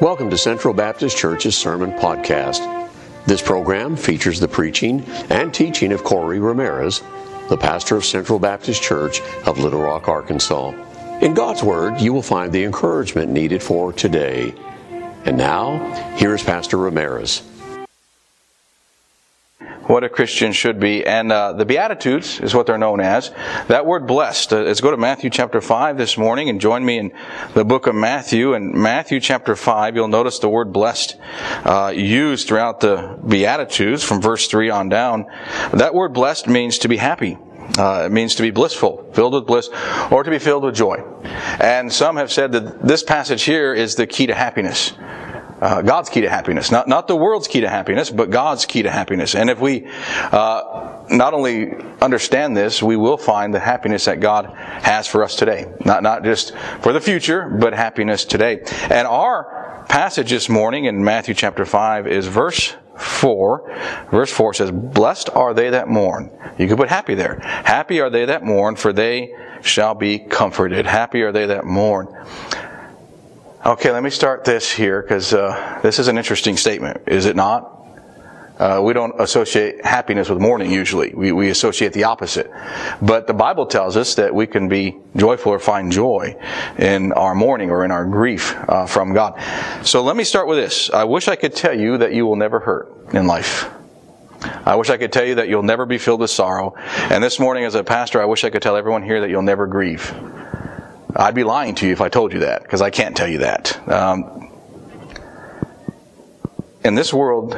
Welcome to Central Baptist Church's Sermon Podcast. This program features the preaching and teaching of Corey Ramirez, the pastor of Central Baptist Church of Little Rock, Arkansas. In God's Word, you will find the encouragement needed for today. And now, here is Pastor Ramirez what a Christian should be. And uh, the Beatitudes is what they're known as. That word blessed, uh, let's go to Matthew chapter 5 this morning and join me in the book of Matthew. And Matthew chapter 5, you'll notice the word blessed uh, used throughout the Beatitudes from verse 3 on down. That word blessed means to be happy. Uh, it means to be blissful, filled with bliss, or to be filled with joy. And some have said that this passage here is the key to happiness uh, God's key to happiness. Not, not the world's key to happiness, but God's key to happiness. And if we uh, not only understand this, we will find the happiness that God has for us today. Not, not just for the future, but happiness today. And our passage this morning in Matthew chapter 5 is verse 4. Verse 4 says, Blessed are they that mourn. You could put happy there. Happy are they that mourn, for they shall be comforted. Happy are they that mourn. Okay, let me start this here because uh, this is an interesting statement, is it not? Uh, we don't associate happiness with mourning usually. We, we associate the opposite. But the Bible tells us that we can be joyful or find joy in our mourning or in our grief uh, from God. So let me start with this. I wish I could tell you that you will never hurt in life. I wish I could tell you that you'll never be filled with sorrow. And this morning as a pastor, I wish I could tell everyone here that you'll never grieve. I'd be lying to you if I told you that, because I can't tell you that. Um, in this world,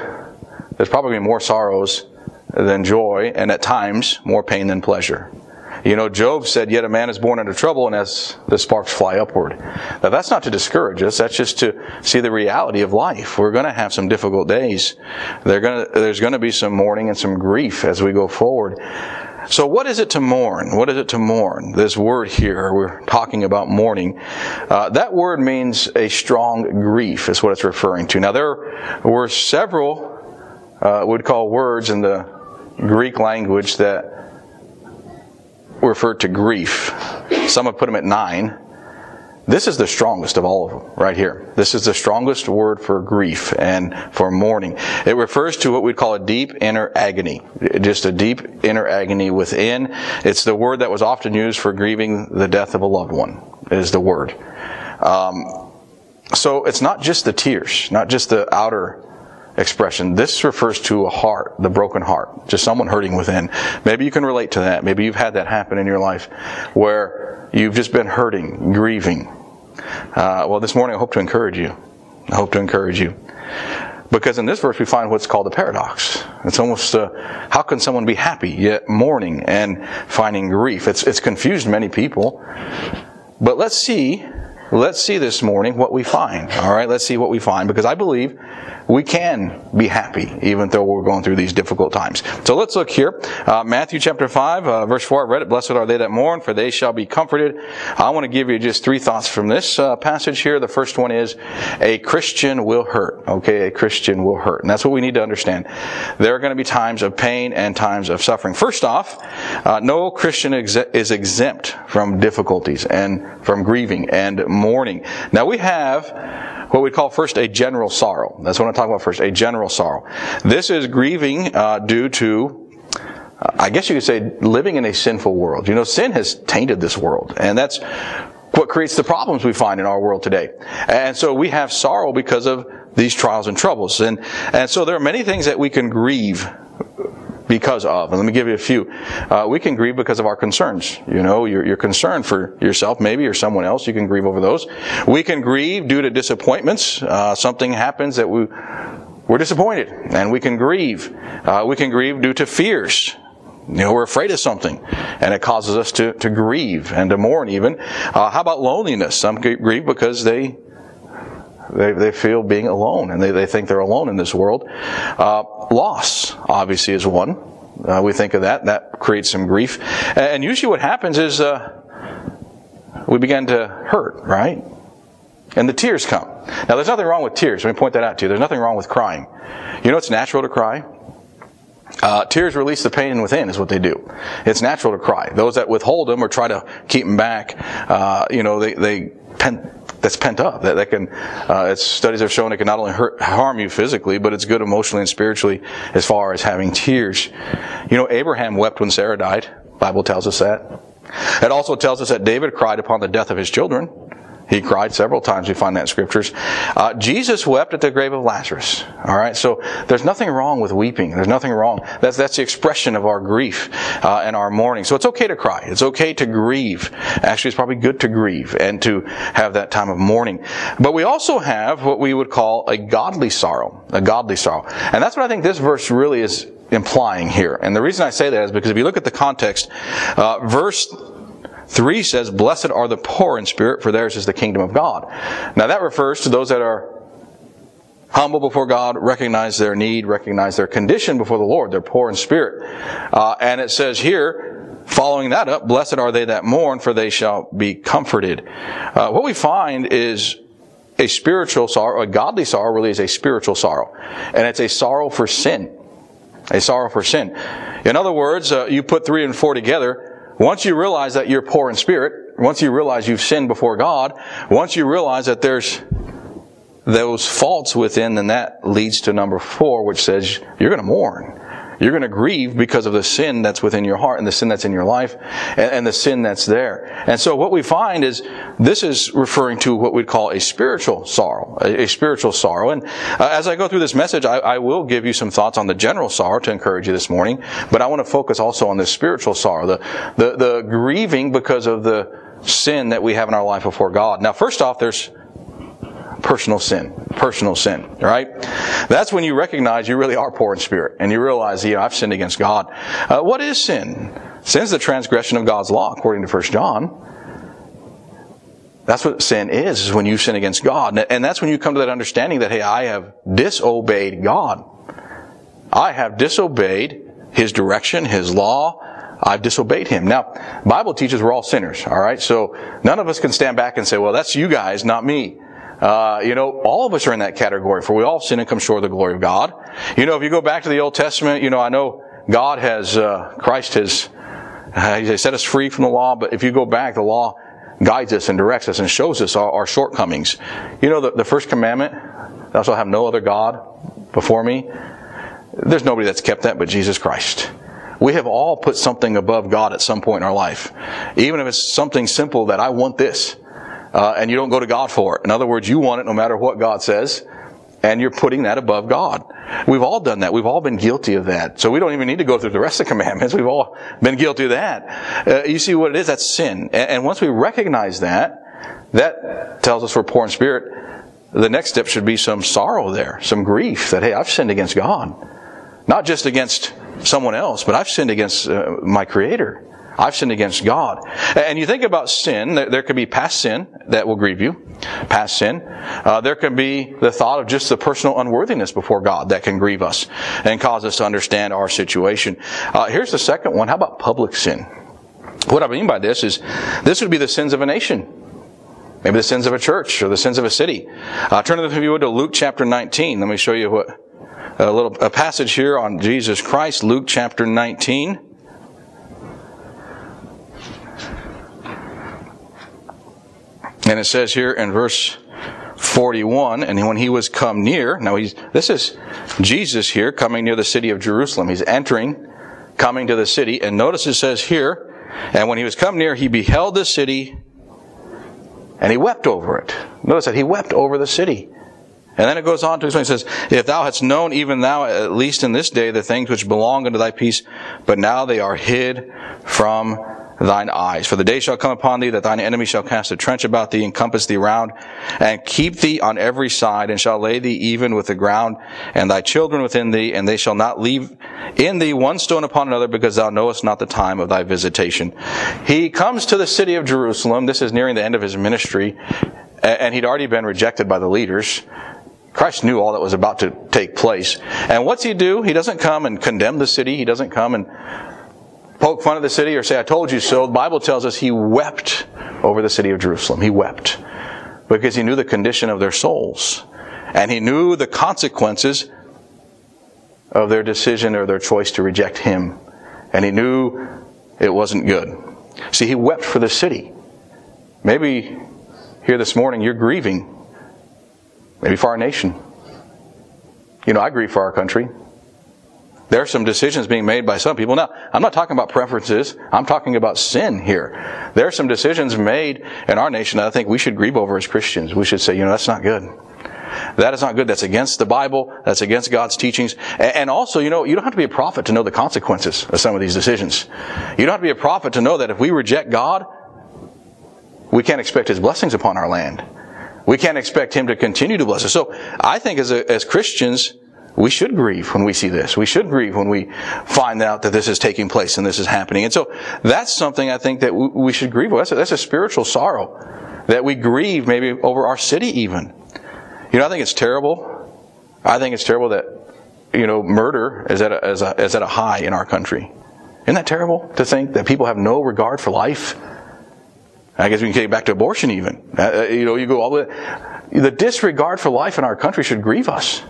there's probably more sorrows than joy, and at times, more pain than pleasure. You know, Job said, Yet a man is born into trouble, and as the sparks fly upward. Now, that's not to discourage us, that's just to see the reality of life. We're going to have some difficult days. Gonna, there's going to be some mourning and some grief as we go forward. So, what is it to mourn? What is it to mourn? This word here, we're talking about mourning. Uh, that word means a strong grief, is what it's referring to. Now, there were several, uh, would call words in the Greek language that referred to grief. Some have put them at nine. This is the strongest of all of them, right here. This is the strongest word for grief and for mourning. It refers to what we'd call a deep inner agony. Just a deep inner agony within. It's the word that was often used for grieving the death of a loved one, is the word. Um, so it's not just the tears, not just the outer expression. This refers to a heart, the broken heart, just someone hurting within. Maybe you can relate to that. Maybe you've had that happen in your life where You've just been hurting, grieving. Uh, well, this morning I hope to encourage you. I hope to encourage you. Because in this verse we find what's called a paradox. It's almost uh, how can someone be happy yet mourning and finding grief? It's it's confused many people. But let's see, let's see this morning what we find. All right, let's see what we find because I believe we can be happy even though we're going through these difficult times. So let's look here. Uh, Matthew chapter 5, uh, verse 4, I read it. Blessed are they that mourn, for they shall be comforted. I want to give you just three thoughts from this uh, passage here. The first one is a Christian will hurt. Okay, a Christian will hurt. And that's what we need to understand. There are going to be times of pain and times of suffering. First off, uh, no Christian ex- is exempt from difficulties and from grieving and mourning. Now we have what we call first a general sorrow. That's what I'm talking about first, a general sorrow. This is grieving uh, due to uh, I guess you could say living in a sinful world. You know, sin has tainted this world, and that's what creates the problems we find in our world today. And so we have sorrow because of these trials and troubles. And, and so there are many things that we can grieve because of. And let me give you a few. Uh, we can grieve because of our concerns. You know, you're concerned for yourself, maybe, or someone else. You can grieve over those. We can grieve due to disappointments. Uh, something happens that we, we're disappointed, and we can grieve. Uh, we can grieve due to fears. You know, we're afraid of something, and it causes us to, to grieve and to mourn even. Uh, how about loneliness? Some grieve because they they, they feel being alone and they, they think they're alone in this world. Uh, loss, obviously, is one. Uh, we think of that. That creates some grief. And usually what happens is uh, we begin to hurt, right? And the tears come. Now, there's nothing wrong with tears. Let me point that out to you. There's nothing wrong with crying. You know it's natural to cry? Uh, tears release the pain within, is what they do. It's natural to cry. Those that withhold them or try to keep them back, uh, you know, they, they pen, that's pent up. That, that can, uh, studies have shown it can not only hurt, harm you physically, but it's good emotionally and spiritually as far as having tears. You know, Abraham wept when Sarah died. Bible tells us that. It also tells us that David cried upon the death of his children. He cried several times. We find that in scriptures. Uh, Jesus wept at the grave of Lazarus. All right. So there's nothing wrong with weeping. There's nothing wrong. That's that's the expression of our grief uh, and our mourning. So it's okay to cry. It's okay to grieve. Actually, it's probably good to grieve and to have that time of mourning. But we also have what we would call a godly sorrow. A godly sorrow, and that's what I think this verse really is implying here. And the reason I say that is because if you look at the context, uh, verse 3 says, Blessed are the poor in spirit, for theirs is the kingdom of God. Now that refers to those that are humble before God, recognize their need, recognize their condition before the Lord. They're poor in spirit. Uh, and it says here, following that up, Blessed are they that mourn, for they shall be comforted. Uh, what we find is a spiritual sorrow, a godly sorrow really is a spiritual sorrow. And it's a sorrow for sin. A sorrow for sin. In other words, uh, you put three and four together, once you realize that you're poor in spirit, once you realize you've sinned before God, once you realize that there's those faults within, then that leads to number four, which says you're going to mourn. You're going to grieve because of the sin that's within your heart and the sin that's in your life and, the sin that's there. And so what we find is this is referring to what we'd call a spiritual sorrow, a, spiritual sorrow. And uh, as I go through this message, I, I, will give you some thoughts on the general sorrow to encourage you this morning, but I want to focus also on the spiritual sorrow, the, the, the grieving because of the sin that we have in our life before God. Now, first off, there's personal sin. Personal sin, right? That's when you recognize you really are poor in spirit and you realize, you know, I've sinned against God. Uh, what is sin? Sin is the transgression of God's law, according to 1 John. That's what sin is, is when you sin against God. And that's when you come to that understanding that, hey, I have disobeyed God. I have disobeyed His direction, His law, I've disobeyed him. Now, Bible teaches we're all sinners, all right? So none of us can stand back and say, well, that's you guys, not me. Uh, you know, all of us are in that category, for we all sin and come short of the glory of God. You know, if you go back to the Old Testament, you know, I know God has, uh, Christ has, uh, He set us free from the law, but if you go back, the law guides us and directs us and shows us our, our shortcomings. You know, the, the first commandment, thou shalt have no other God before me. There's nobody that's kept that but Jesus Christ. We have all put something above God at some point in our life. Even if it's something simple that I want this uh, and you don't go to God for it. In other words, you want it no matter what God says, and you're putting that above God. We've all done that. We've all been guilty of that. So we don't even need to go through the rest of the commandments. We've all been guilty of that. Uh, you see what it is? That's sin. And, and once we recognize that, that tells us we're poor in spirit. The next step should be some sorrow there, some grief that, hey, I've sinned against God. Not just against someone else, but I've sinned against uh, my Creator. I've sinned against God. And you think about sin, there could be past sin that will grieve you, past sin. Uh, there can be the thought of just the personal unworthiness before God that can grieve us and cause us to understand our situation. Uh, here's the second one. How about public sin? What I mean by this is this would be the sins of a nation. Maybe the sins of a church or the sins of a city. Uh, turn if you would to Luke chapter 19. Let me show you what a little a passage here on Jesus Christ, Luke chapter 19. And it says here in verse 41, and when he was come near, now he's, this is Jesus here coming near the city of Jerusalem. He's entering, coming to the city, and notice it says here, and when he was come near, he beheld the city, and he wept over it. Notice that he wept over the city. And then it goes on to explain, it says, If thou hadst known even thou, at least in this day, the things which belong unto thy peace, but now they are hid from thine eyes. For the day shall come upon thee that thine enemy shall cast a trench about thee, encompass thee round, and keep thee on every side, and shall lay thee even with the ground, and thy children within thee, and they shall not leave in thee one stone upon another, because thou knowest not the time of thy visitation. He comes to the city of Jerusalem. This is nearing the end of his ministry, and he'd already been rejected by the leaders. Christ knew all that was about to take place. And what's he do? He doesn't come and condemn the city. He doesn't come and poke fun of the city or say, I told you so. The Bible tells us he wept over the city of Jerusalem. He wept because he knew the condition of their souls and he knew the consequences of their decision or their choice to reject him. And he knew it wasn't good. See, he wept for the city. Maybe here this morning, you're grieving. Maybe for our nation. You know, I grieve for our country. There are some decisions being made by some people. Now, I'm not talking about preferences. I'm talking about sin here. There are some decisions made in our nation that I think we should grieve over as Christians. We should say, you know, that's not good. That is not good. That's against the Bible. That's against God's teachings. And also, you know, you don't have to be a prophet to know the consequences of some of these decisions. You don't have to be a prophet to know that if we reject God, we can't expect His blessings upon our land. We can't expect Him to continue to bless us. So I think as, a, as Christians, we should grieve when we see this. We should grieve when we find out that this is taking place and this is happening. And so that's something I think that we should grieve. That's a, that's a spiritual sorrow that we grieve maybe over our city even. You know, I think it's terrible. I think it's terrible that, you know, murder is at a, is, a, is at a high in our country. Isn't that terrible to think that people have no regard for life? I guess we can get back to abortion even. Uh, uh you know, you go all the way. The disregard for life in our country should grieve us.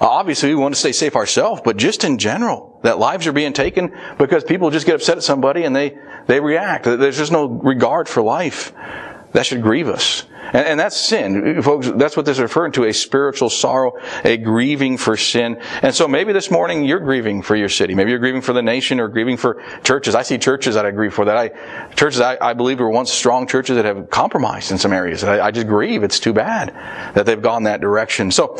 Obviously, we want to stay safe ourselves, but just in general, that lives are being taken because people just get upset at somebody and they, they react. There's just no regard for life. That should grieve us. And, and, that's sin. Folks, that's what this is referring to, a spiritual sorrow, a grieving for sin. And so maybe this morning you're grieving for your city. Maybe you're grieving for the nation or grieving for churches. I see churches that I grieve for that I, churches I, I believe were once strong churches that have compromised in some areas. I, I just grieve. It's too bad that they've gone that direction. So,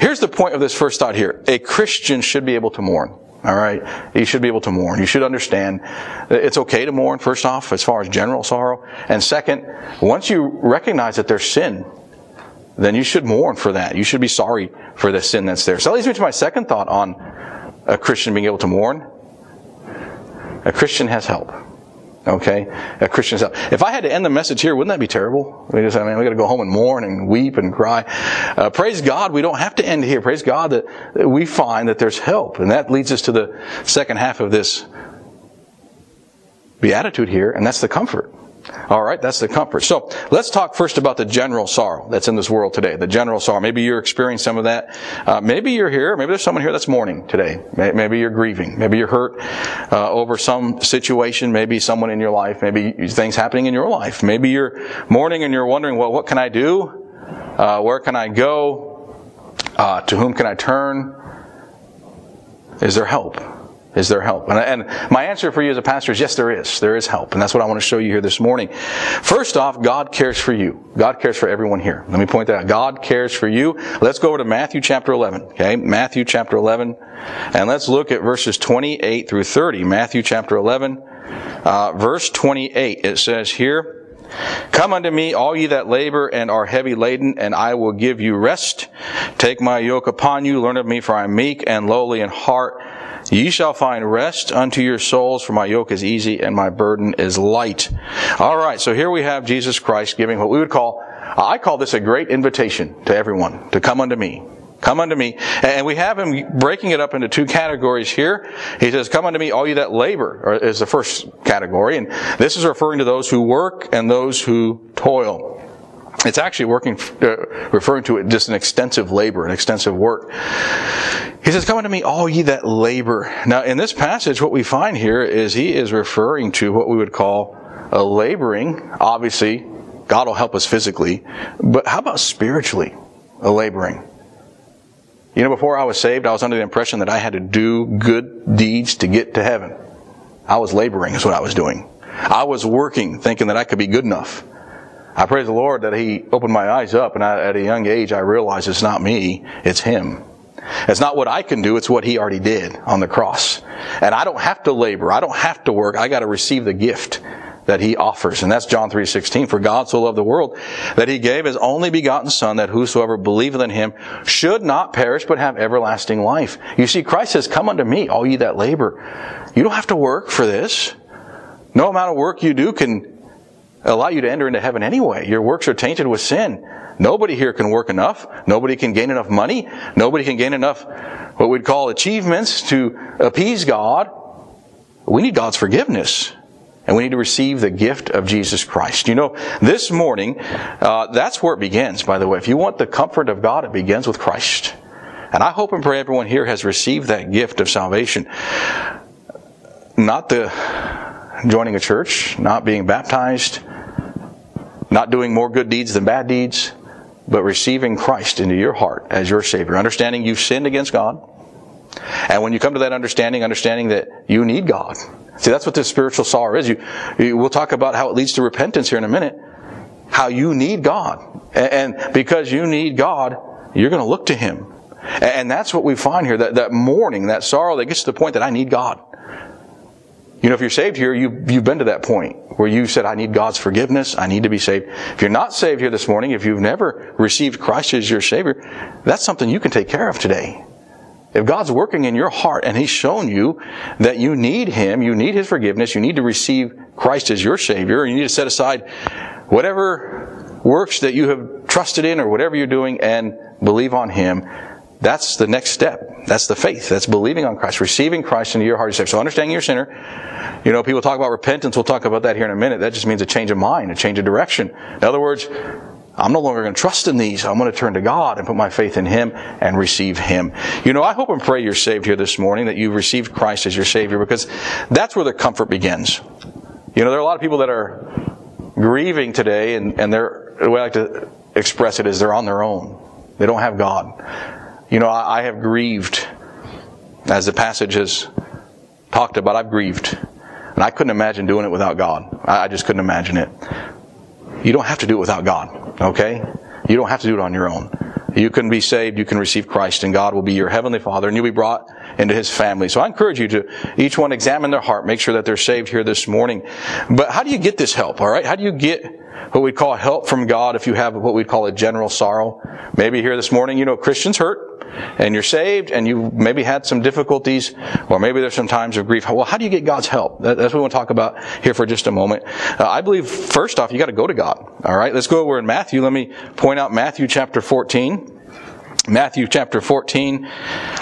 Here's the point of this first thought here. A Christian should be able to mourn. All right. You should be able to mourn. You should understand it's okay to mourn, first off, as far as general sorrow. And second, once you recognize that there's sin, then you should mourn for that. You should be sorry for the sin that's there. So that leads me to my second thought on a Christian being able to mourn. A Christian has help. Okay? A Christian's help. If I had to end the message here, wouldn't that be terrible? We just, I mean, we gotta go home and mourn and weep and cry. Uh, praise God, we don't have to end here. Praise God that, that we find that there's help. And that leads us to the second half of this beatitude here, and that's the comfort. All right, that's the comfort. So let's talk first about the general sorrow that's in this world today. The general sorrow. Maybe you're experiencing some of that. Uh, maybe you're here. Maybe there's someone here that's mourning today. Maybe you're grieving. Maybe you're hurt uh, over some situation. Maybe someone in your life. Maybe things happening in your life. Maybe you're mourning and you're wondering, well, what can I do? Uh, where can I go? Uh, to whom can I turn? Is there help? Is there help? And, and, my answer for you as a pastor is yes, there is. There is help. And that's what I want to show you here this morning. First off, God cares for you. God cares for everyone here. Let me point that out. God cares for you. Let's go over to Matthew chapter 11. Okay? Matthew chapter 11. And let's look at verses 28 through 30. Matthew chapter 11, uh, verse 28. It says here, Come unto me, all ye that labor and are heavy laden, and I will give you rest. Take my yoke upon you, learn of me, for I am meek and lowly in heart, Ye shall find rest unto your souls, for my yoke is easy and my burden is light. All right, so here we have Jesus Christ giving what we would call, I call this a great invitation to everyone to come unto me. Come unto me. And we have him breaking it up into two categories here. He says, Come unto me, all you that labor, is the first category. And this is referring to those who work and those who toil. It's actually working, uh, referring to it just an extensive labor, an extensive work. He says, Come unto me, all ye that labor. Now, in this passage, what we find here is he is referring to what we would call a laboring. Obviously, God will help us physically, but how about spiritually? A laboring. You know, before I was saved, I was under the impression that I had to do good deeds to get to heaven. I was laboring, is what I was doing. I was working, thinking that I could be good enough. I praise the Lord that He opened my eyes up, and I, at a young age, I realized it's not me, it's Him. It's not what I can do, it's what He already did on the cross. And I don't have to labor, I don't have to work, I got to receive the gift that he offers. And that's John 3:16. For God so loved the world that he gave his only begotten son that whosoever believeth in him should not perish but have everlasting life. You see Christ says, "Come unto me, all ye that labor." You don't have to work for this. No amount of work you do can allow you to enter into heaven anyway. Your works are tainted with sin. Nobody here can work enough. Nobody can gain enough money. Nobody can gain enough what we'd call achievements to appease God. We need God's forgiveness. And we need to receive the gift of Jesus Christ. You know, this morning, uh, that's where it begins, by the way. If you want the comfort of God, it begins with Christ. And I hope and pray everyone here has received that gift of salvation. Not the joining a church, not being baptized, not doing more good deeds than bad deeds, but receiving Christ into your heart as your Savior, understanding you've sinned against God. And when you come to that understanding, understanding that you need God. See, that's what this spiritual sorrow is. You, you, we'll talk about how it leads to repentance here in a minute. How you need God. And, and because you need God, you're going to look to Him. And that's what we find here, that, that mourning, that sorrow that gets to the point that I need God. You know, if you're saved here, you, you've been to that point where you said, I need God's forgiveness. I need to be saved. If you're not saved here this morning, if you've never received Christ as your Savior, that's something you can take care of today. If God's working in your heart and He's shown you that you need Him, you need His forgiveness, you need to receive Christ as your Savior, and you need to set aside whatever works that you have trusted in or whatever you're doing and believe on Him, that's the next step. That's the faith. That's believing on Christ, receiving Christ into your heart. So understanding you're a sinner. You know, people talk about repentance. We'll talk about that here in a minute. That just means a change of mind, a change of direction. In other words, I'm no longer going to trust in these. I'm going to turn to God and put my faith in Him and receive Him. You know, I hope and pray you're saved here this morning, that you've received Christ as your Savior, because that's where the comfort begins. You know, there are a lot of people that are grieving today, and, and they're, the way I like to express it is they're on their own. They don't have God. You know, I, I have grieved, as the passage has talked about, I've grieved. And I couldn't imagine doing it without God. I, I just couldn't imagine it. You don't have to do it without God, okay? You don't have to do it on your own. You can be saved, you can receive Christ, and God will be your heavenly Father, and you'll be brought into His family. So I encourage you to each one examine their heart, make sure that they're saved here this morning. But how do you get this help, alright? How do you get what we'd call help from God if you have what we'd call a general sorrow? Maybe here this morning, you know, Christians hurt and you're saved and you maybe had some difficulties or maybe there's some times of grief. Well, how do you get God's help? That's what we want to talk about here for just a moment. Uh, I believe first off, you got to go to God. All right. Let's go over in Matthew. Let me point out Matthew chapter 14. Matthew chapter 14.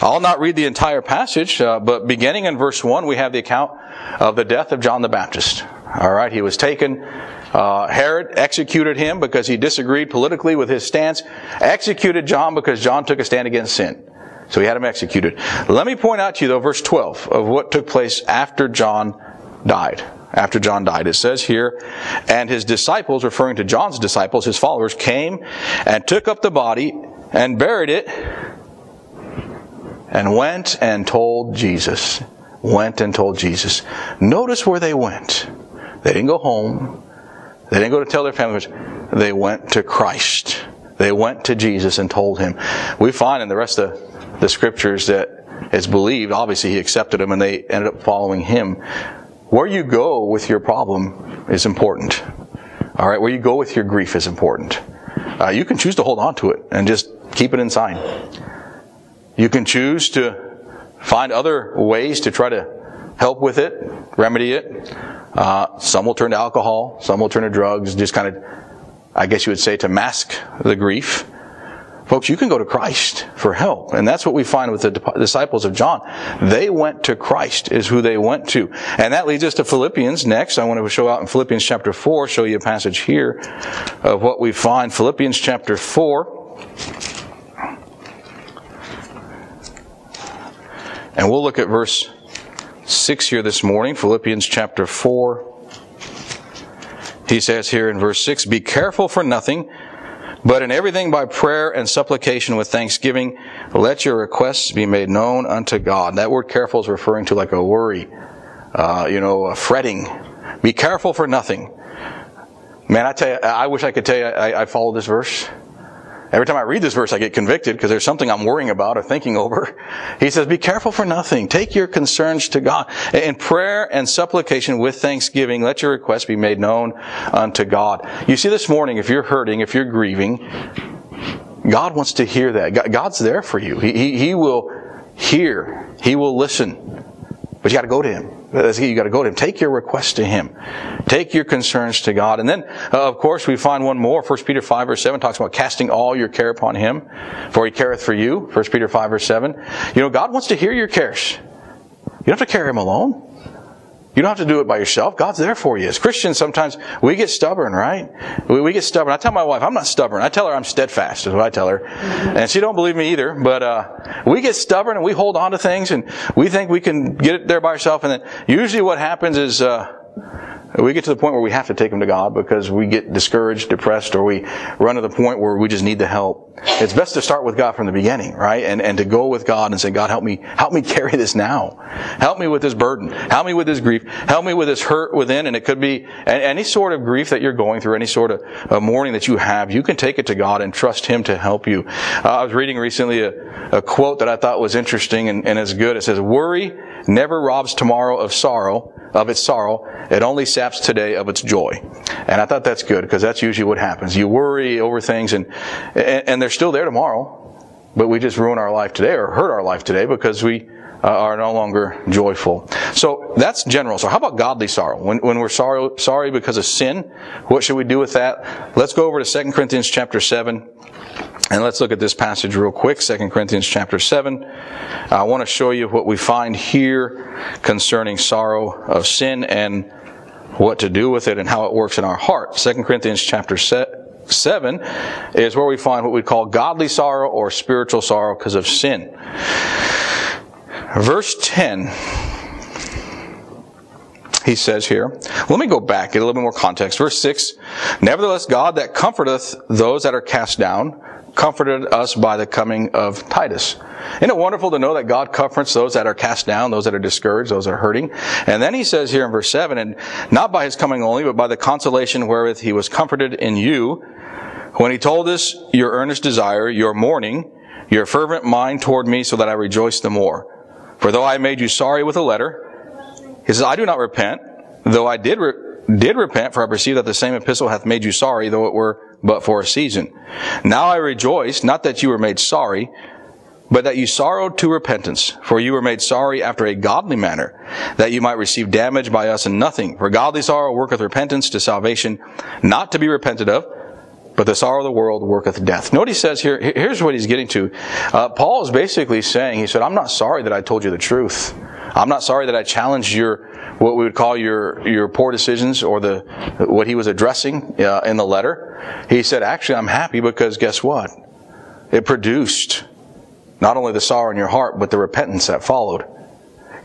I'll not read the entire passage, uh, but beginning in verse 1, we have the account of the death of John the Baptist. All right, he was taken uh, Herod executed him because he disagreed politically with his stance. Executed John because John took a stand against sin. So he had him executed. Let me point out to you though, verse 12 of what took place after John died. After John died. It says here, and his disciples, referring to John's disciples, his followers, came and took up the body and buried it and went and told Jesus. Went and told Jesus. Notice where they went. They didn't go home. They didn't go to tell their family members. They went to Christ. They went to Jesus and told him. We find in the rest of the scriptures that it's believed, obviously he accepted them and they ended up following him. Where you go with your problem is important. All right, where you go with your grief is important. Uh, you can choose to hold on to it and just keep it inside. You can choose to find other ways to try to help with it, remedy it. Uh, some will turn to alcohol, some will turn to drugs, just kind of, I guess you would say, to mask the grief. Folks, you can go to Christ for help. And that's what we find with the disciples of John. They went to Christ is who they went to. And that leads us to Philippians next. I want to show out in Philippians chapter 4, show you a passage here of what we find. Philippians chapter 4. And we'll look at verse 6 here this morning, Philippians chapter 4. He says here in verse 6, Be careful for nothing, but in everything by prayer and supplication with thanksgiving, let your requests be made known unto God. That word careful is referring to like a worry, uh, you know, a fretting. Be careful for nothing. Man, I tell you, I wish I could tell you I, I follow this verse. Every time I read this verse, I get convicted because there's something I'm worrying about or thinking over. He says, be careful for nothing. Take your concerns to God. In prayer and supplication with thanksgiving, let your requests be made known unto God. You see, this morning, if you're hurting, if you're grieving, God wants to hear that. God's there for you. He, he, he will hear. He will listen. But you gotta go to Him. You gotta go to Him. Take your request to Him. Take your concerns to God. And then, uh, of course, we find one more. 1 Peter 5 verse 7 talks about casting all your care upon Him, for He careth for you. 1 Peter 5 verse 7. You know, God wants to hear your cares. You don't have to carry Him alone. You don't have to do it by yourself. God's there for you. As Christians, sometimes we get stubborn, right? We, we, get stubborn. I tell my wife, I'm not stubborn. I tell her I'm steadfast, is what I tell her. And she don't believe me either. But uh, we get stubborn and we hold on to things and we think we can get it there by ourselves. And then usually what happens is uh, we get to the point where we have to take them to God because we get discouraged, depressed, or we run to the point where we just need the help. It's best to start with God from the beginning, right? And, and to go with God and say, God, help me, help me carry this now. Help me with this burden. Help me with this grief. Help me with this hurt within. And it could be any sort of grief that you're going through, any sort of mourning that you have. You can take it to God and trust Him to help you. Uh, I was reading recently a, a, quote that I thought was interesting and, and is good. It says, worry never robs tomorrow of sorrow, of its sorrow. It only saps today of its joy. And I thought that's good because that's usually what happens. You worry over things and, and, and they're still there tomorrow, but we just ruin our life today or hurt our life today because we uh, are no longer joyful. So that's general sorrow. How about godly sorrow? When, when we're sorry, sorry because of sin, what should we do with that? Let's go over to 2 Corinthians chapter 7. And let's look at this passage real quick, 2 Corinthians chapter 7. I want to show you what we find here concerning sorrow of sin and what to do with it and how it works in our heart. 2 Corinthians chapter 7 is where we find what we call godly sorrow or spiritual sorrow because of sin. Verse 10 he says here. Let me go back, get a little bit more context. Verse 6 Nevertheless, God that comforteth those that are cast down comforted us by the coming of Titus. Isn't it wonderful to know that God comforts those that are cast down, those that are discouraged, those that are hurting? And then he says here in verse 7, and not by his coming only, but by the consolation wherewith he was comforted in you, when he told us your earnest desire, your mourning, your fervent mind toward me, so that I rejoice the more. For though I made you sorry with a letter, he says, I do not repent, though I did re- did repent, for I perceive that the same epistle hath made you sorry, though it were but for a season. Now I rejoice, not that you were made sorry, but that you sorrowed to repentance, for you were made sorry after a godly manner, that you might receive damage by us in nothing. For godly sorrow worketh repentance to salvation, not to be repented of, but the sorrow of the world worketh death. Note he says here, here's what he's getting to. Uh, Paul is basically saying, he said, I'm not sorry that I told you the truth. I'm not sorry that I challenged your, what we would call your, your poor decisions or the, what he was addressing uh, in the letter. He said, actually, I'm happy because guess what? It produced not only the sorrow in your heart, but the repentance that followed.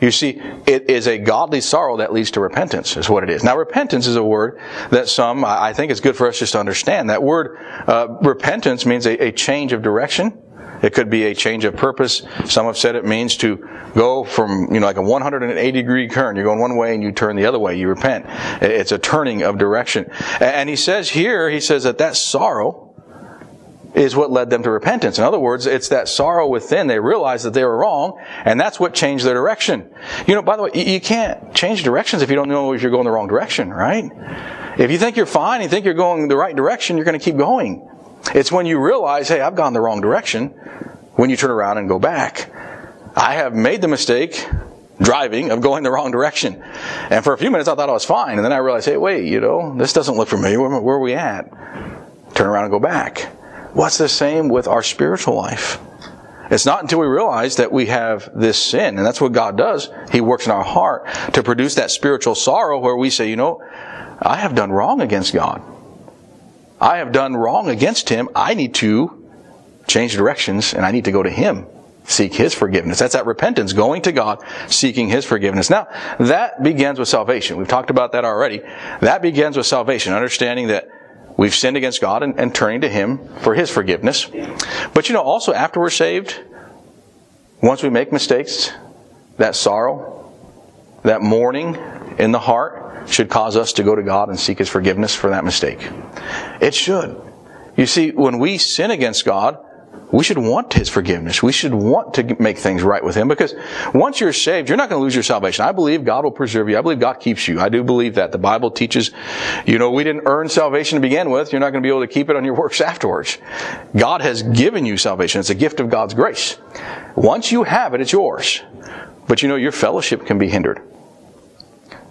You see, it is a godly sorrow that leads to repentance, is what it is. Now, repentance is a word that some, I think it's good for us just to understand. That word, uh, repentance means a, a change of direction. It could be a change of purpose. Some have said it means to go from, you know, like a 180 degree turn. You're going one way and you turn the other way. You repent. It's a turning of direction. And he says here, he says that that sorrow, is what led them to repentance. In other words, it's that sorrow within. They realized that they were wrong, and that's what changed their direction. You know, by the way, you can't change directions if you don't know if you're going the wrong direction, right? If you think you're fine, you think you're going the right direction, you're going to keep going. It's when you realize, hey, I've gone the wrong direction, when you turn around and go back. I have made the mistake driving of going the wrong direction. And for a few minutes I thought I was fine. And then I realized, hey, wait, you know, this doesn't look familiar. Where, where are we at? Turn around and go back. What's the same with our spiritual life? It's not until we realize that we have this sin, and that's what God does. He works in our heart to produce that spiritual sorrow where we say, you know, I have done wrong against God. I have done wrong against Him. I need to change directions and I need to go to Him. Seek His forgiveness. That's that repentance, going to God, seeking His forgiveness. Now, that begins with salvation. We've talked about that already. That begins with salvation, understanding that we've sinned against God and, and turning to Him for His forgiveness. But you know, also after we're saved, once we make mistakes, that sorrow, that mourning in the heart, should cause us to go to God and seek His forgiveness for that mistake. It should. You see, when we sin against God, we should want His forgiveness. We should want to make things right with Him because once you're saved, you're not going to lose your salvation. I believe God will preserve you. I believe God keeps you. I do believe that. The Bible teaches, you know, we didn't earn salvation to begin with. You're not going to be able to keep it on your works afterwards. God has given you salvation. It's a gift of God's grace. Once you have it, it's yours. But you know, your fellowship can be hindered.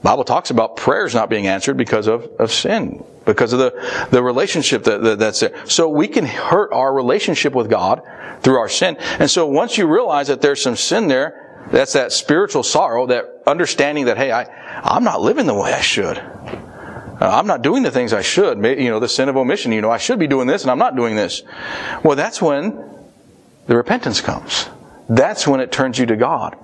Bible talks about prayers not being answered because of, of sin, because of the, the relationship that, that, that's there. So we can hurt our relationship with God through our sin. And so once you realize that there's some sin there, that's that spiritual sorrow, that understanding that, hey, I, I'm not living the way I should. Uh, I'm not doing the things I should. You know, the sin of omission, you know, I should be doing this and I'm not doing this. Well, that's when the repentance comes. That's when it turns you to God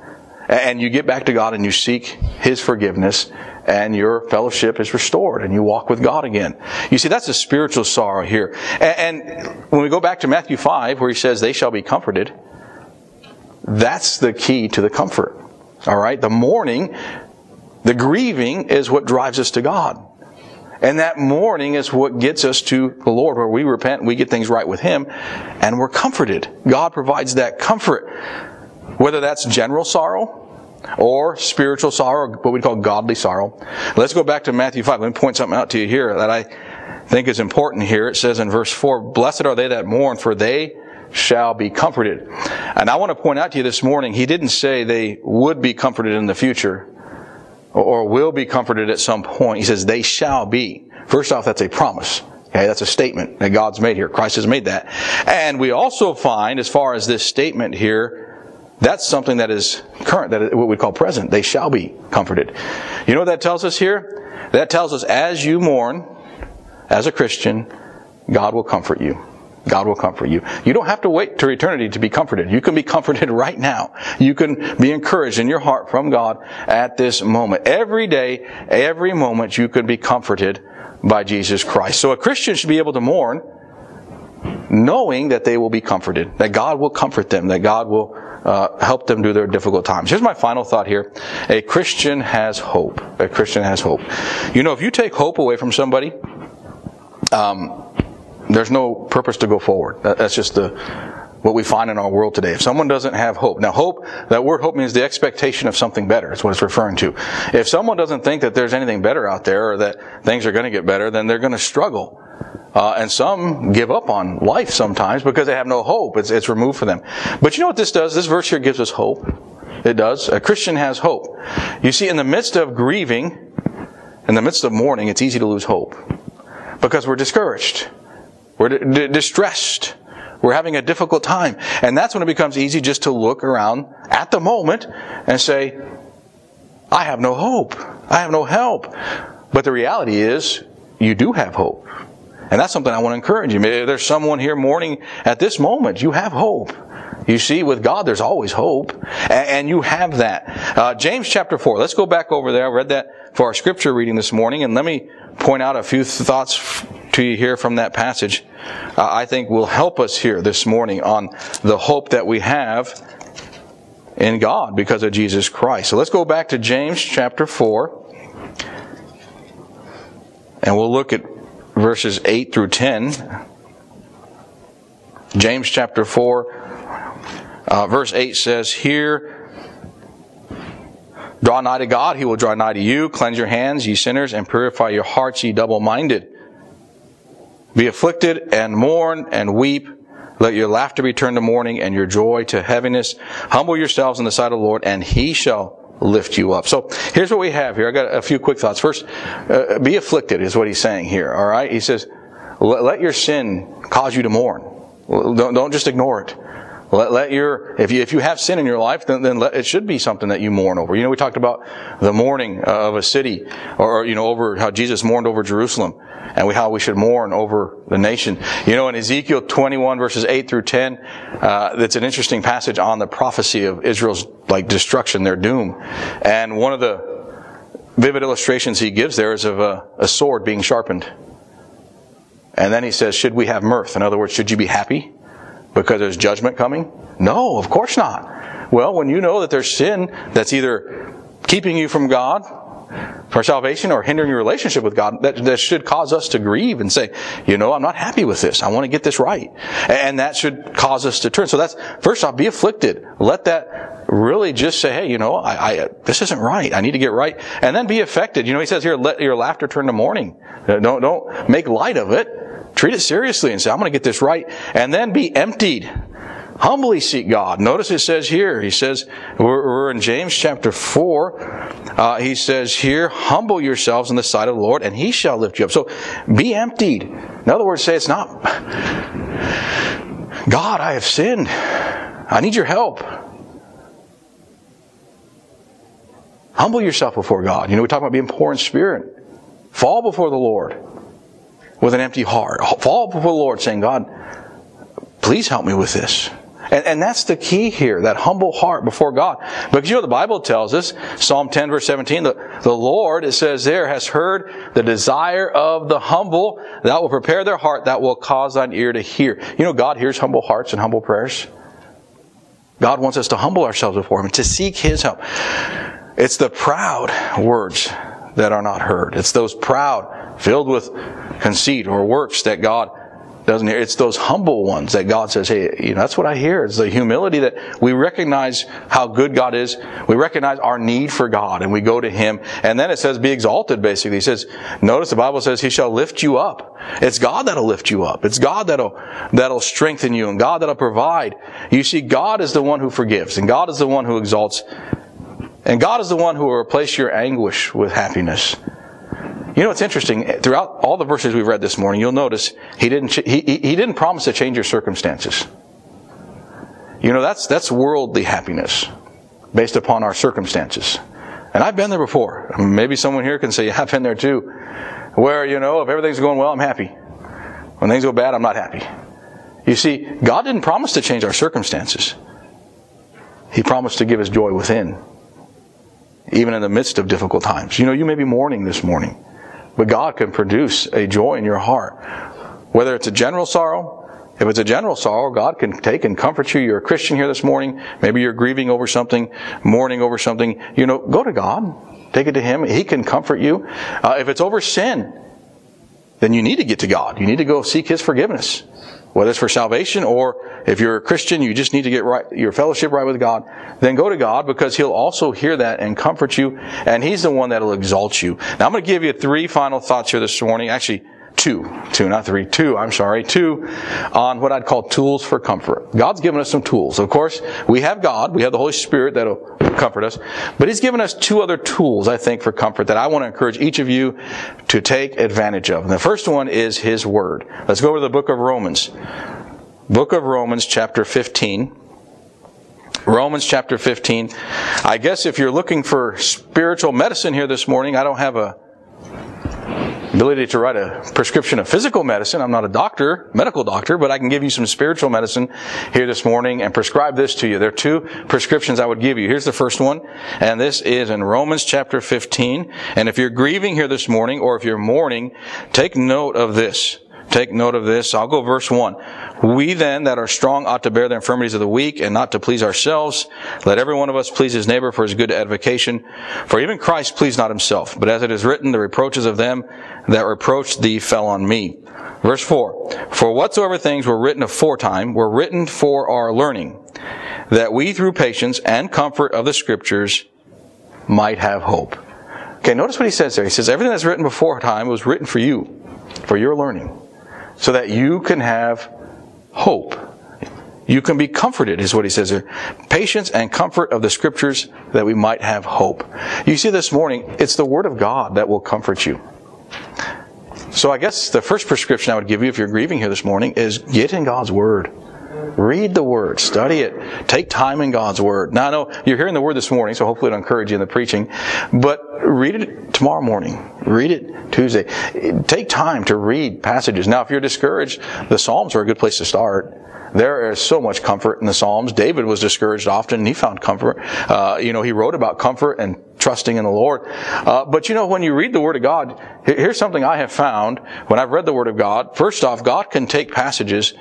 and you get back to God and you seek His forgiveness and your fellowship is restored and you walk with God again. You see, that's a spiritual sorrow here. And, when we go back to Matthew 5, where he says, they shall be comforted, that's the key to the comfort. All right? The mourning, the grieving is what drives us to God. And that mourning is what gets us to the Lord, where we repent, we get things right with Him, and we're comforted. God provides that comfort. Whether that's general sorrow, or spiritual sorrow, what we call godly sorrow. Let's go back to Matthew 5. Let me point something out to you here that I think is important here. It says in verse 4, Blessed are they that mourn, for they shall be comforted. And I want to point out to you this morning, he didn't say they would be comforted in the future or will be comforted at some point. He says they shall be. First off, that's a promise. Okay, that's a statement that God's made here. Christ has made that. And we also find, as far as this statement here, that's something that is current, that is what we call present. They shall be comforted. You know what that tells us here? That tells us as you mourn, as a Christian, God will comfort you. God will comfort you. You don't have to wait to eternity to be comforted. You can be comforted right now. You can be encouraged in your heart from God at this moment. Every day, every moment, you can be comforted by Jesus Christ. So a Christian should be able to mourn knowing that they will be comforted, that God will comfort them, that God will uh, help them through their difficult times. Here's my final thought here. A Christian has hope. A Christian has hope. You know, if you take hope away from somebody, um, there's no purpose to go forward. That's just the what we find in our world today. If someone doesn't have hope, now hope, that word hope means the expectation of something better. Is what it's referring to. If someone doesn't think that there's anything better out there or that things are going to get better, then they're going to struggle. Uh, and some give up on life sometimes because they have no hope. It's, it's removed for them. But you know what this does? This verse here gives us hope. It does. A Christian has hope. You see, in the midst of grieving, in the midst of mourning, it's easy to lose hope because we're discouraged. We're d- distressed. We're having a difficult time. And that's when it becomes easy just to look around at the moment and say, I have no hope. I have no help. But the reality is, you do have hope. And that's something I want to encourage you. Maybe there's someone here mourning at this moment. You have hope. You see, with God, there's always hope. And you have that. Uh, James chapter 4. Let's go back over there. I read that for our scripture reading this morning. And let me point out a few thoughts to you here from that passage. Uh, I think will help us here this morning on the hope that we have in God because of Jesus Christ. So let's go back to James chapter 4. And we'll look at verses 8 through 10. James chapter 4, uh, verse 8 says, Here, draw nigh to God, he will draw nigh to you. Cleanse your hands, ye sinners, and purify your hearts, ye double minded. Be afflicted and mourn and weep. Let your laughter be turned to mourning and your joy to heaviness. Humble yourselves in the sight of the Lord, and he shall lift you up. So here's what we have here. I got a few quick thoughts. First, uh, be afflicted is what he's saying here. All right. He says, let, your sin cause you to mourn. Don't, don't just ignore it. Let, let your, if you, if you have sin in your life, then, then let, it should be something that you mourn over. You know, we talked about the mourning of a city, or, you know, over how Jesus mourned over Jerusalem, and we, how we should mourn over the nation. You know, in Ezekiel 21 verses 8 through 10, uh, that's an interesting passage on the prophecy of Israel's, like, destruction, their doom. And one of the vivid illustrations he gives there is of a, a sword being sharpened. And then he says, should we have mirth? In other words, should you be happy? Because there's judgment coming? No, of course not. Well, when you know that there's sin that's either keeping you from God for salvation or hindering your relationship with God, that, that should cause us to grieve and say, you know, I'm not happy with this. I want to get this right. And that should cause us to turn. So that's, first off, be afflicted. Let that really just say, hey, you know, I, I, this isn't right. I need to get right. And then be affected. You know, he says here, let your laughter turn to mourning. Uh, don't, don't make light of it. Treat it seriously and say, I'm going to get this right. And then be emptied. Humbly seek God. Notice it says here, he says, we're, we're in James chapter 4. Uh, he says here, humble yourselves in the sight of the Lord and he shall lift you up. So be emptied. In other words, say it's not, God, I have sinned. I need your help. Humble yourself before God. You know, we talk about being poor in spirit. Fall before the Lord with an empty heart. Fall before the Lord saying, God, please help me with this. And, and that's the key here, that humble heart before God. Because you know the Bible tells us, Psalm 10 verse 17, the, the Lord, it says there, has heard the desire of the humble, that will prepare their heart, that will cause thine ear to hear. You know God hears humble hearts and humble prayers. God wants us to humble ourselves before Him, to seek His help. It's the proud words that are not heard. It's those proud, filled with conceit or works that God doesn't hear. It's those humble ones that God says, hey, you know, that's what I hear. It's the humility that we recognize how good God is. We recognize our need for God and we go to Him. And then it says, be exalted, basically. He says, notice the Bible says, He shall lift you up. It's God that'll lift you up. It's God that'll, that'll strengthen you and God that'll provide. You see, God is the one who forgives and God is the one who exalts. And God is the one who will replace your anguish with happiness. You know, it's interesting. Throughout all the verses we've read this morning, you'll notice he didn't, he, he didn't promise to change your circumstances. You know, that's, that's worldly happiness based upon our circumstances. And I've been there before. Maybe someone here can say, yeah, I've been there too. Where, you know, if everything's going well, I'm happy. When things go bad, I'm not happy. You see, God didn't promise to change our circumstances. He promised to give us joy within, even in the midst of difficult times. You know, you may be mourning this morning. But God can produce a joy in your heart. Whether it's a general sorrow, if it's a general sorrow, God can take and comfort you. You're a Christian here this morning. Maybe you're grieving over something, mourning over something. You know, go to God. Take it to Him. He can comfort you. Uh, if it's over sin, then you need to get to God. You need to go seek His forgiveness. Whether it's for salvation or if you're a Christian, you just need to get right, your fellowship right with God, then go to God because He'll also hear that and comfort you, and He's the one that'll exalt you. Now I'm going to give you three final thoughts here this morning. Actually, two, two, not three, two, I'm sorry, two on what I'd call tools for comfort. God's given us some tools. Of course, we have God, we have the Holy Spirit that'll comfort us, but He's given us two other tools, I think, for comfort that I want to encourage each of you to take advantage of. And the first one is His Word. Let's go to the book of Romans. Book of Romans, chapter 15. Romans chapter 15. I guess if you're looking for spiritual medicine here this morning, I don't have a ability to write a prescription of physical medicine. I'm not a doctor, medical doctor, but I can give you some spiritual medicine here this morning and prescribe this to you. There are two prescriptions I would give you. Here's the first one, and this is in Romans chapter 15. And if you're grieving here this morning, or if you're mourning, take note of this. Take note of this. I'll go verse 1. We then that are strong ought to bear the infirmities of the weak and not to please ourselves. Let every one of us please his neighbor for his good edification. For even Christ pleased not himself, but as it is written, the reproaches of them that reproached thee fell on me. Verse 4. For whatsoever things were written aforetime were written for our learning, that we through patience and comfort of the scriptures might have hope. Okay, notice what he says there. He says, everything that's written before time was written for you, for your learning so that you can have hope. You can be comforted, is what he says here. Patience and comfort of the scriptures that we might have hope. You see, this morning, it's the Word of God that will comfort you. So I guess the first prescription I would give you if you're grieving here this morning is get in God's Word. Read the Word, study it, take time in God's Word. Now I know you're hearing the Word this morning, so hopefully it'll encourage you in the preaching, but read it tomorrow morning. Read it Tuesday. Take time to read passages. Now if you're discouraged, the Psalms are a good place to start. There is so much comfort in the Psalms. David was discouraged often, and he found comfort. Uh, you know, he wrote about comfort and trusting in the Lord. Uh, but you know, when you read the Word of God, here's something I have found when I've read the Word of God. First off, God can take passages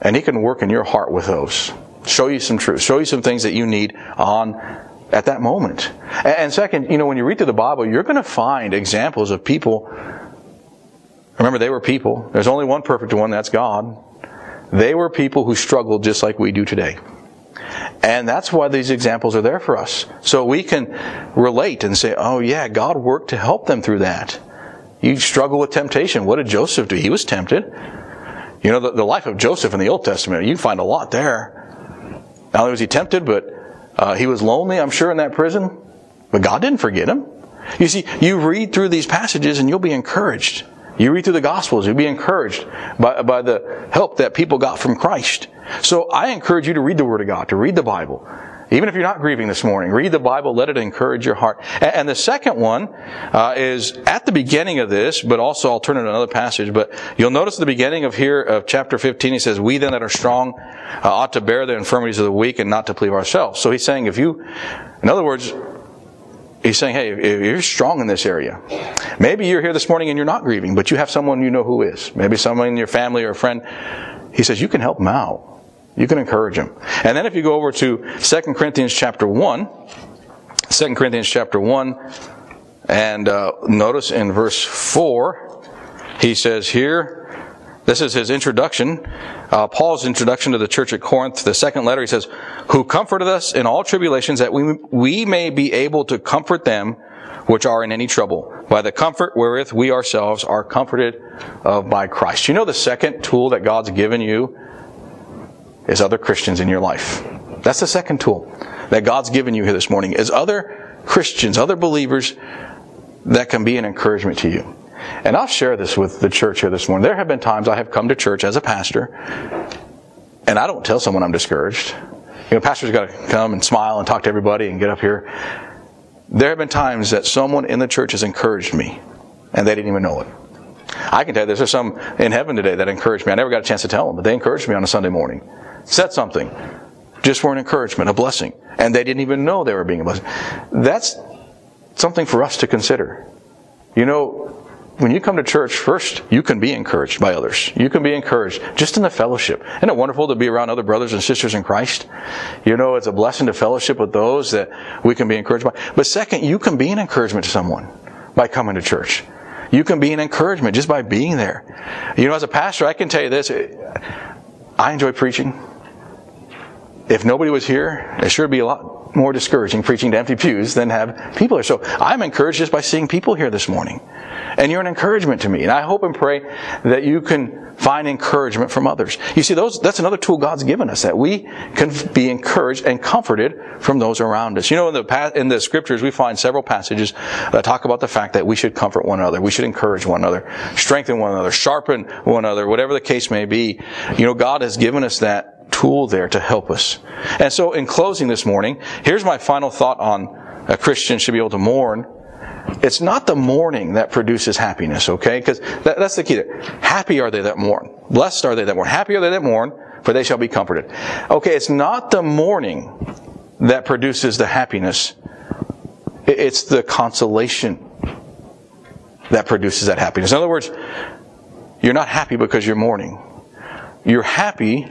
and He can work in your heart with those. Show you some truth. Show you some things that you need on at that moment. And second, you know, when you read through the Bible, you're going to find examples of people. Remember, they were people. There's only one perfect one, that's God. They were people who struggled just like we do today. And that's why these examples are there for us. So we can relate and say, oh yeah, God worked to help them through that. You struggle with temptation. What did Joseph do? He was tempted. You know, the, the, life of Joseph in the Old Testament, you find a lot there. Not only was he tempted, but uh, he was lonely, I'm sure, in that prison. But God didn't forget him. You see, you read through these passages and you'll be encouraged. You read through the Gospels, you'll be encouraged by, by the help that people got from Christ. So I encourage you to read the Word of God, to read the Bible. Even if you're not grieving this morning, read the Bible, let it encourage your heart. And the second one uh, is at the beginning of this, but also I'll turn it to another passage, but you'll notice at the beginning of here of chapter 15, he says, We then that are strong uh, ought to bear the infirmities of the weak and not to please ourselves. So he's saying if you, in other words, he's saying, hey, if you're strong in this area, maybe you're here this morning and you're not grieving, but you have someone you know who is. Maybe someone in your family or a friend. He says, you can help them out. You can encourage them. And then if you go over to 2 Corinthians chapter 1, 2 Corinthians chapter 1, and uh, notice in verse 4, he says here, this is his introduction, uh, Paul's introduction to the church at Corinth. The second letter, he says, Who comforted us in all tribulations that we, we may be able to comfort them which are in any trouble, by the comfort wherewith we ourselves are comforted of by Christ. You know the second tool that God's given you is other Christians in your life. That's the second tool that God's given you here this morning is other Christians, other believers that can be an encouragement to you. And I'll share this with the church here this morning. There have been times I have come to church as a pastor, and I don't tell someone I'm discouraged. You know, pastors got to come and smile and talk to everybody and get up here. There have been times that someone in the church has encouraged me, and they didn't even know it. I can tell you there's some in heaven today that encouraged me. I never got a chance to tell them, but they encouraged me on a Sunday morning. Said something just for an encouragement, a blessing. And they didn't even know they were being a blessing. That's something for us to consider. You know, when you come to church, first, you can be encouraged by others. You can be encouraged just in the fellowship. Isn't it wonderful to be around other brothers and sisters in Christ? You know, it's a blessing to fellowship with those that we can be encouraged by. But second, you can be an encouragement to someone by coming to church. You can be an encouragement just by being there. You know, as a pastor, I can tell you this. I enjoy preaching. If nobody was here, it sure would be a lot more discouraging preaching to empty pews than have people here. So I'm encouraged just by seeing people here this morning. And you're an encouragement to me. And I hope and pray that you can find encouragement from others. You see, those, that's another tool God's given us, that we can be encouraged and comforted from those around us. You know, in the, in the scriptures, we find several passages that talk about the fact that we should comfort one another. We should encourage one another, strengthen one another, sharpen one another, whatever the case may be. You know, God has given us that tool there to help us. And so in closing this morning, here's my final thought on a Christian should be able to mourn it's not the mourning that produces happiness, okay? Because that, that's the key there. Happy are they that mourn. Blessed are they that mourn. Happy are they that mourn, for they shall be comforted. Okay, it's not the mourning that produces the happiness. It's the consolation that produces that happiness. In other words, you're not happy because you're mourning. You're happy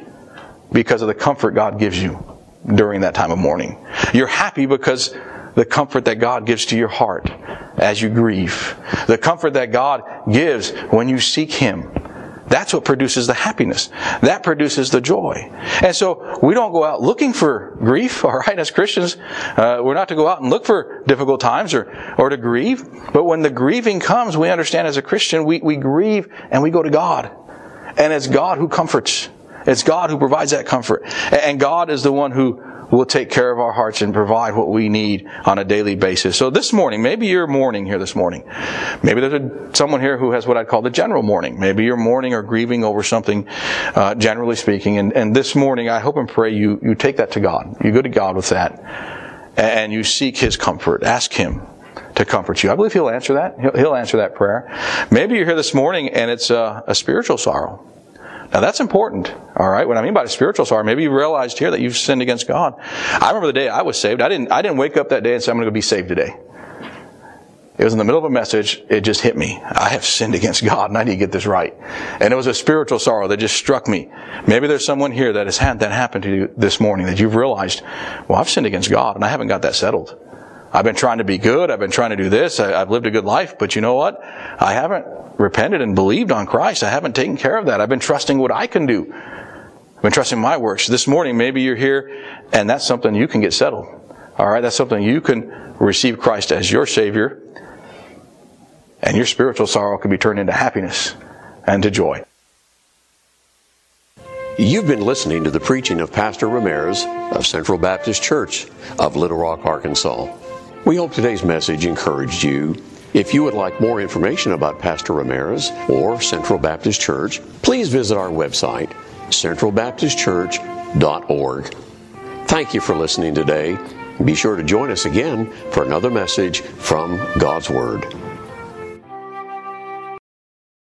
because of the comfort God gives you during that time of mourning. You're happy because the comfort that God gives to your heart as you grieve. The comfort that God gives when you seek Him. That's what produces the happiness. That produces the joy. And so we don't go out looking for grief, all right, as Christians. Uh, we're not to go out and look for difficult times or, or to grieve. But when the grieving comes, we understand as a Christian, we, we grieve and we go to God. And it's God who comforts. It's God who provides that comfort. And God is the one who will take care of our hearts and provide what we need on a daily basis. So this morning, maybe you're mourning here this morning. Maybe there's a, someone here who has what I'd call the general mourning. Maybe you're mourning or grieving over something, uh, generally speaking. And, and this morning, I hope and pray you, you take that to God. You go to God with that and you seek His comfort. Ask Him to comfort you. I believe He'll answer that. He'll, answer that prayer. Maybe you're here this morning and it's a, a spiritual sorrow. Now that's important. All right. What I mean by spiritual sorrow, maybe you realized here that you've sinned against God. I remember the day I was saved. I didn't, I didn't wake up that day and say, I'm going to be saved today. It was in the middle of a message. It just hit me. I have sinned against God and I need to get this right. And it was a spiritual sorrow that just struck me. Maybe there's someone here that has had that happen to you this morning that you've realized, well, I've sinned against God and I haven't got that settled. I've been trying to be good. I've been trying to do this. I, have lived a good life, but you know what? I haven't repented and believed on Christ. I haven't taken care of that. I've been trusting what I can do. I've been trusting my works. This morning, maybe you're here and that's something you can get settled. All right. That's something you can receive Christ as your Savior and your spiritual sorrow can be turned into happiness and to joy. You've been listening to the preaching of Pastor Ramirez of Central Baptist Church of Little Rock, Arkansas. We hope today's message encouraged you. If you would like more information about Pastor Ramirez or Central Baptist Church, please visit our website, centralbaptistchurch.org. Thank you for listening today. Be sure to join us again for another message from God's Word.